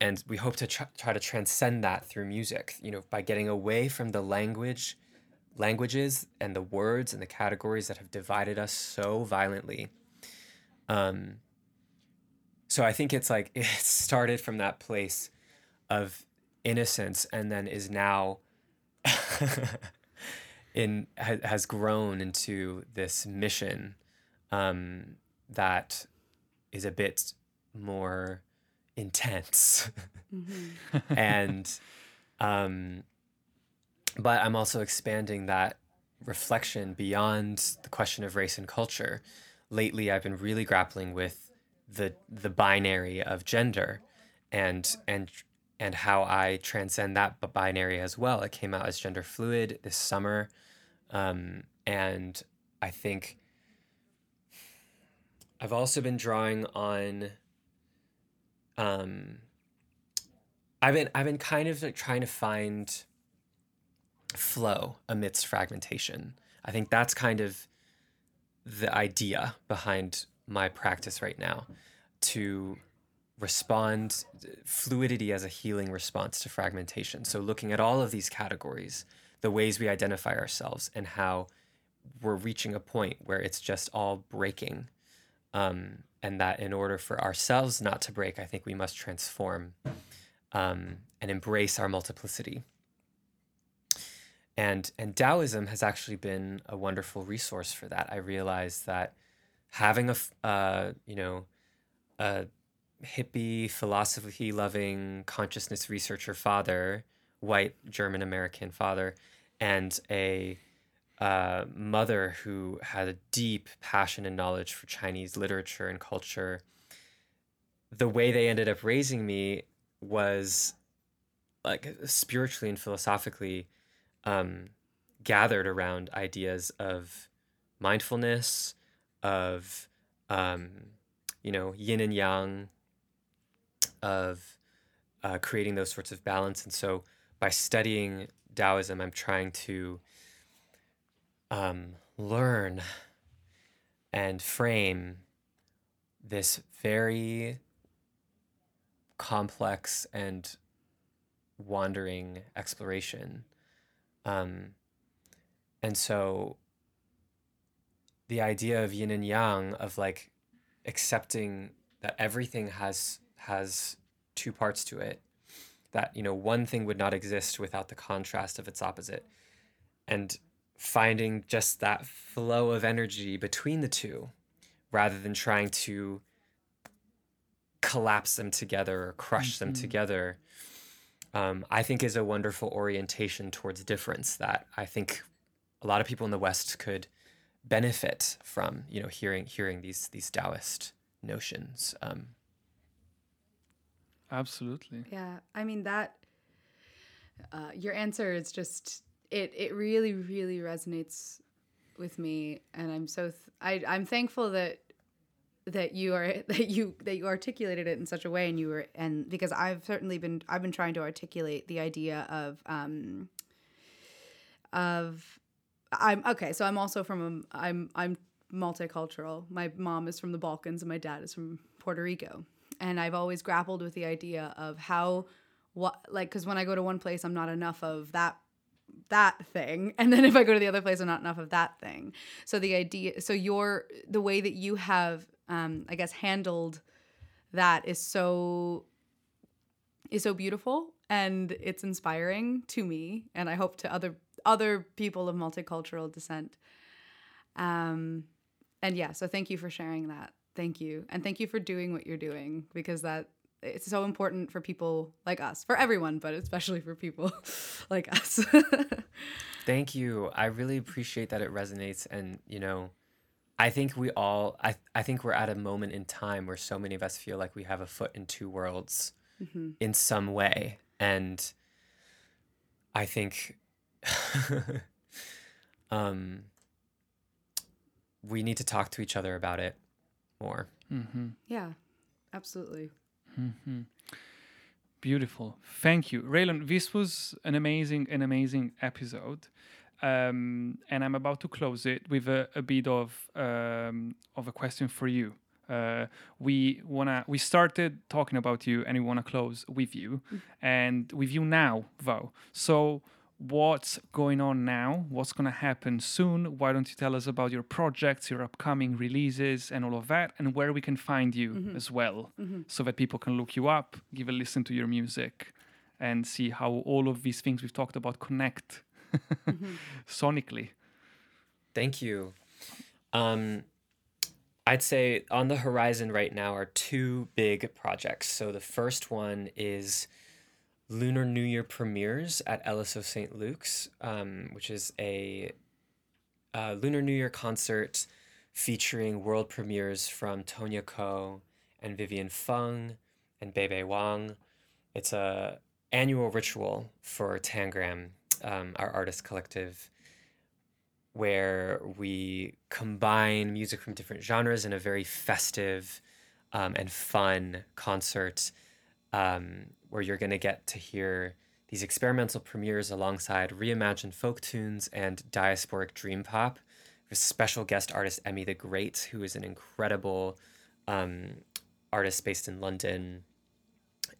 and we hope to try, try to transcend that through music you know by getting away from the language languages and the words and the categories that have divided us so violently. Um, so i think it's like it started from that place of innocence and then is now in ha, has grown into this mission um, that is a bit more intense. Mm-hmm. and um but i'm also expanding that reflection beyond the question of race and culture. Lately i've been really grappling with the the binary of gender and and and how i transcend that binary as well. It came out as gender fluid this summer um, and i think i've also been drawing on um, I've been I've been kind of like trying to find flow amidst fragmentation. I think that's kind of the idea behind my practice right now to respond fluidity as a healing response to fragmentation. So looking at all of these categories, the ways we identify ourselves and how we're reaching a point where it's just all breaking um, and that in order for ourselves not to break, I think we must transform um, and embrace our multiplicity. And and Taoism has actually been a wonderful resource for that. I realized that having a uh, you know a hippie philosophy loving consciousness researcher father, white German American father, and a uh, mother who had a deep passion and knowledge for Chinese literature and culture, the way they ended up raising me was like spiritually and philosophically um, gathered around ideas of mindfulness, of um, you know yin and yang, of uh, creating those sorts of balance. And so by studying Taoism, I'm trying to um, learn and frame this very complex and wandering exploration. Um, and so the idea of yin and yang, of like accepting that everything has has two parts to it, that you know one thing would not exist without the contrast of its opposite, and finding just that flow of energy between the two rather than trying to collapse them together or crush mm-hmm. them together um, I think is a wonderful orientation towards difference that I think a lot of people in the West could benefit from. You know, hearing hearing these these Taoist notions. Um, Absolutely. Yeah, I mean that. Uh, your answer is just it. It really, really resonates with me, and I'm so th- I I'm thankful that that you are that you that you articulated it in such a way, and you were and because I've certainly been I've been trying to articulate the idea of um of I'm okay. So I'm also from a I'm I'm multicultural. My mom is from the Balkans, and my dad is from Puerto Rico and I've always grappled with the idea of how what like because when I go to one place, I'm not enough of that that thing. And then if i go to the other place i'm not enough of that thing. So the idea so your the way that you have um i guess handled that is so is so beautiful and it's inspiring to me. And i hope to other other people of multicultural descent. Um and yeah so thank you for sharing that. Thank you. And thank you for doing what you're doing because that it's so important for people like us for everyone but especially for people like us Thank you. I really appreciate that it resonates and you know, I think we all I I think we're at a moment in time where so many of us feel like we have a foot in two worlds in some way and I think um we need to talk to each other about it more. Mm-hmm. yeah absolutely Beautiful. Thank you. Reylon, this was an amazing, an amazing episode. Um, and I'm about to close it with a, a bit of um, of a question for you. Uh, we wanna we started talking about you and we wanna close with you and with you now, though. So what's going on now? What's gonna happen soon? Why don't you tell us about your projects, your upcoming releases, and all of that, and where we can find you mm-hmm. as well, mm-hmm. so that people can look you up, give a listen to your music, and see how all of these things we've talked about connect mm-hmm. sonically. Thank you. Um, I'd say on the horizon right now are two big projects. So the first one is Lunar New Year premieres at LSO St. Luke's, um, which is a, Lunar New Year concert featuring world premieres from Tonia Ko and Vivian Fung and Beibei Wang. It's a annual ritual for Tangram, um, our artist collective, where we combine music from different genres in a very festive um, and fun concert um, where you're going to get to hear these experimental premieres alongside reimagined folk tunes and diasporic dream pop with special guest artist Emmy the Great, who is an incredible um, artist based in London.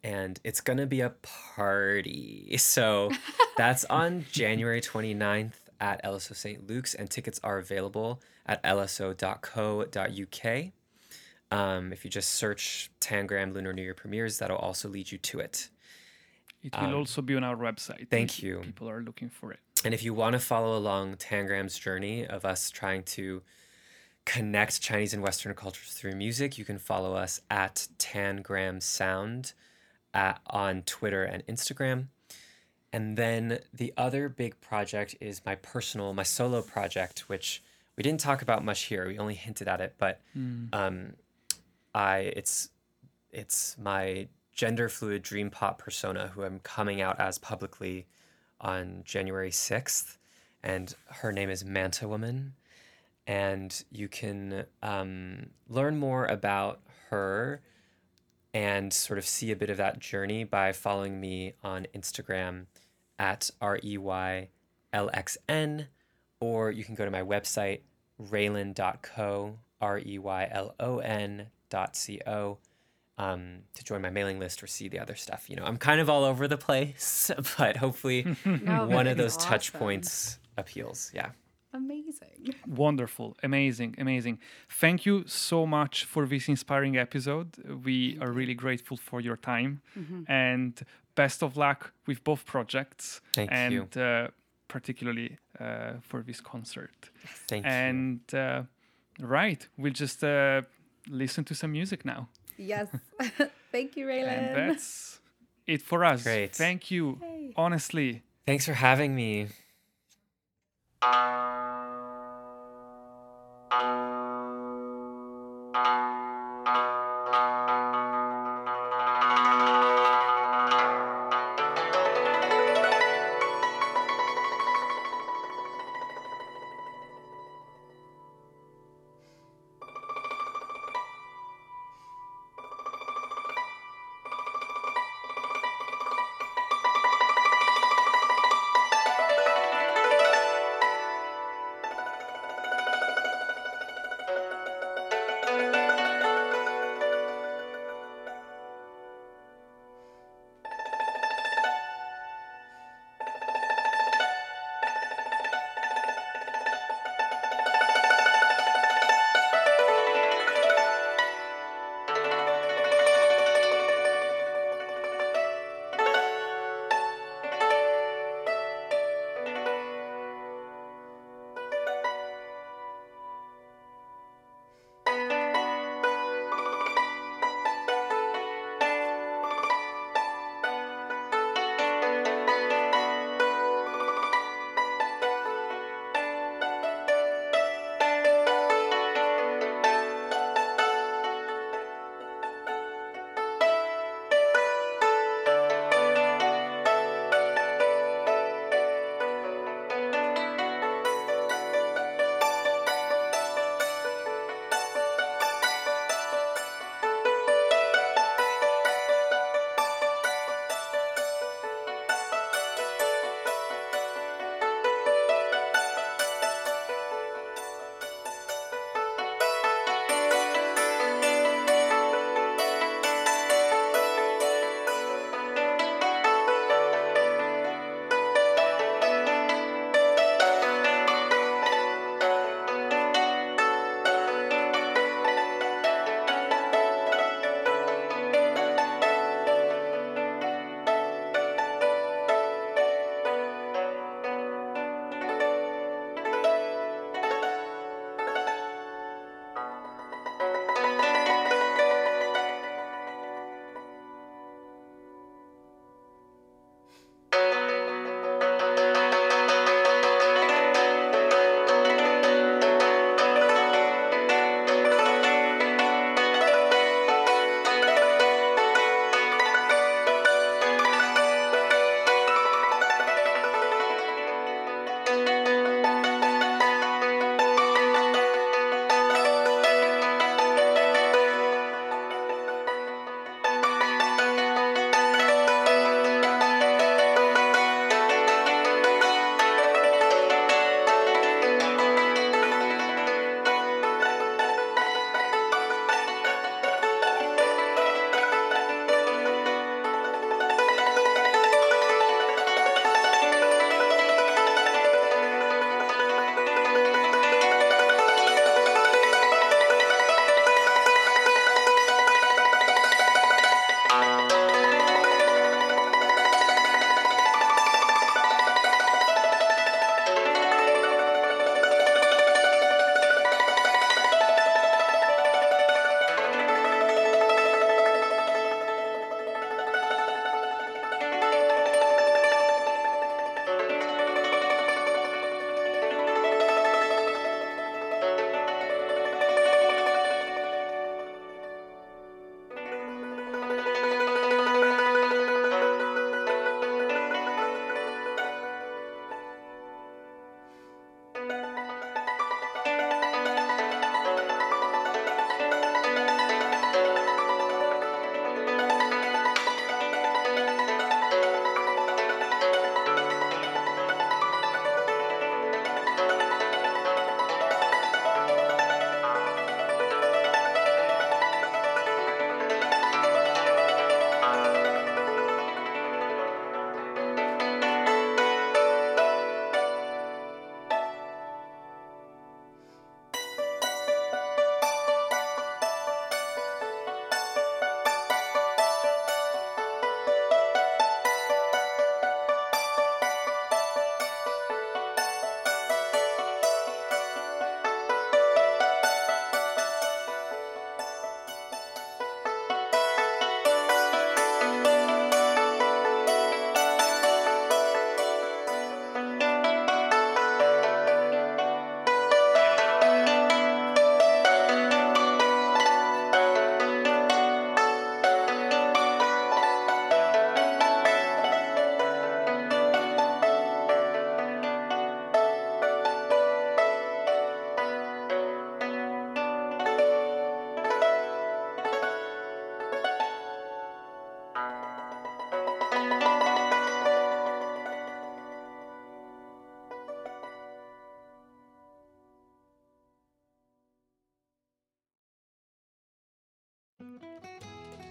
And it's going to be a party. So that's on January 29th at LSO St. Luke's, and tickets are available at lso.co.uk. Um, if you just search Tangram Lunar New Year premieres, that'll also lead you to it. It will also be on our website. thank you. People are looking for it. And if you want to follow along Tangram's journey of us trying to connect Chinese and Western cultures through music, you can follow us at Tangram Sound at, on Twitter and Instagram. And then the other big project is my personal, my solo project, which we didn't talk about much here. We only hinted at it, but um, I it's it's my gender fluid dream pop persona who I'm coming out as publicly on January 6th. And her name is Manta Woman. And you can um, learn more about her and sort of see a bit of that journey by following me on Instagram at R E Y L X N, or you can go to my website, reylon.co, R E Y L O N dot C O, um, to join my mailing list or see the other stuff. You know, I'm kind of all over the place, but hopefully No, one of those it's touch points appeals. Yeah. amazing Wonderful, amazing, amazing. Thank you so much for this inspiring episode. We are really grateful for your time and best of luck with both projects Thank and you. Uh, particularly uh, for this concert. Thank you. And uh, right, we'll just uh, listen to some music now. Yes. Thank you, Reylon. And that's it for us. Great. Thank you. Hey. Honestly. Thanks for having me.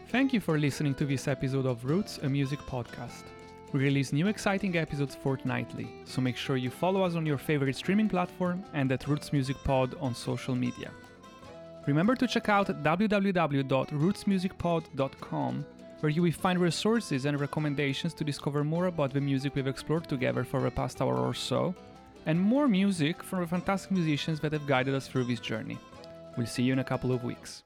Thank you for listening to this episode of Roots, a music podcast. We release new exciting episodes fortnightly, so make sure you follow us on your favorite streaming platform and at Roots Music Pod on social media. Remember to check out www.rootsmusicpod.com, where you will find resources and recommendations to discover more about the music we've explored together for the past hour or so, and more music from the fantastic musicians that have guided us through this journey. We'll see you in a couple of weeks.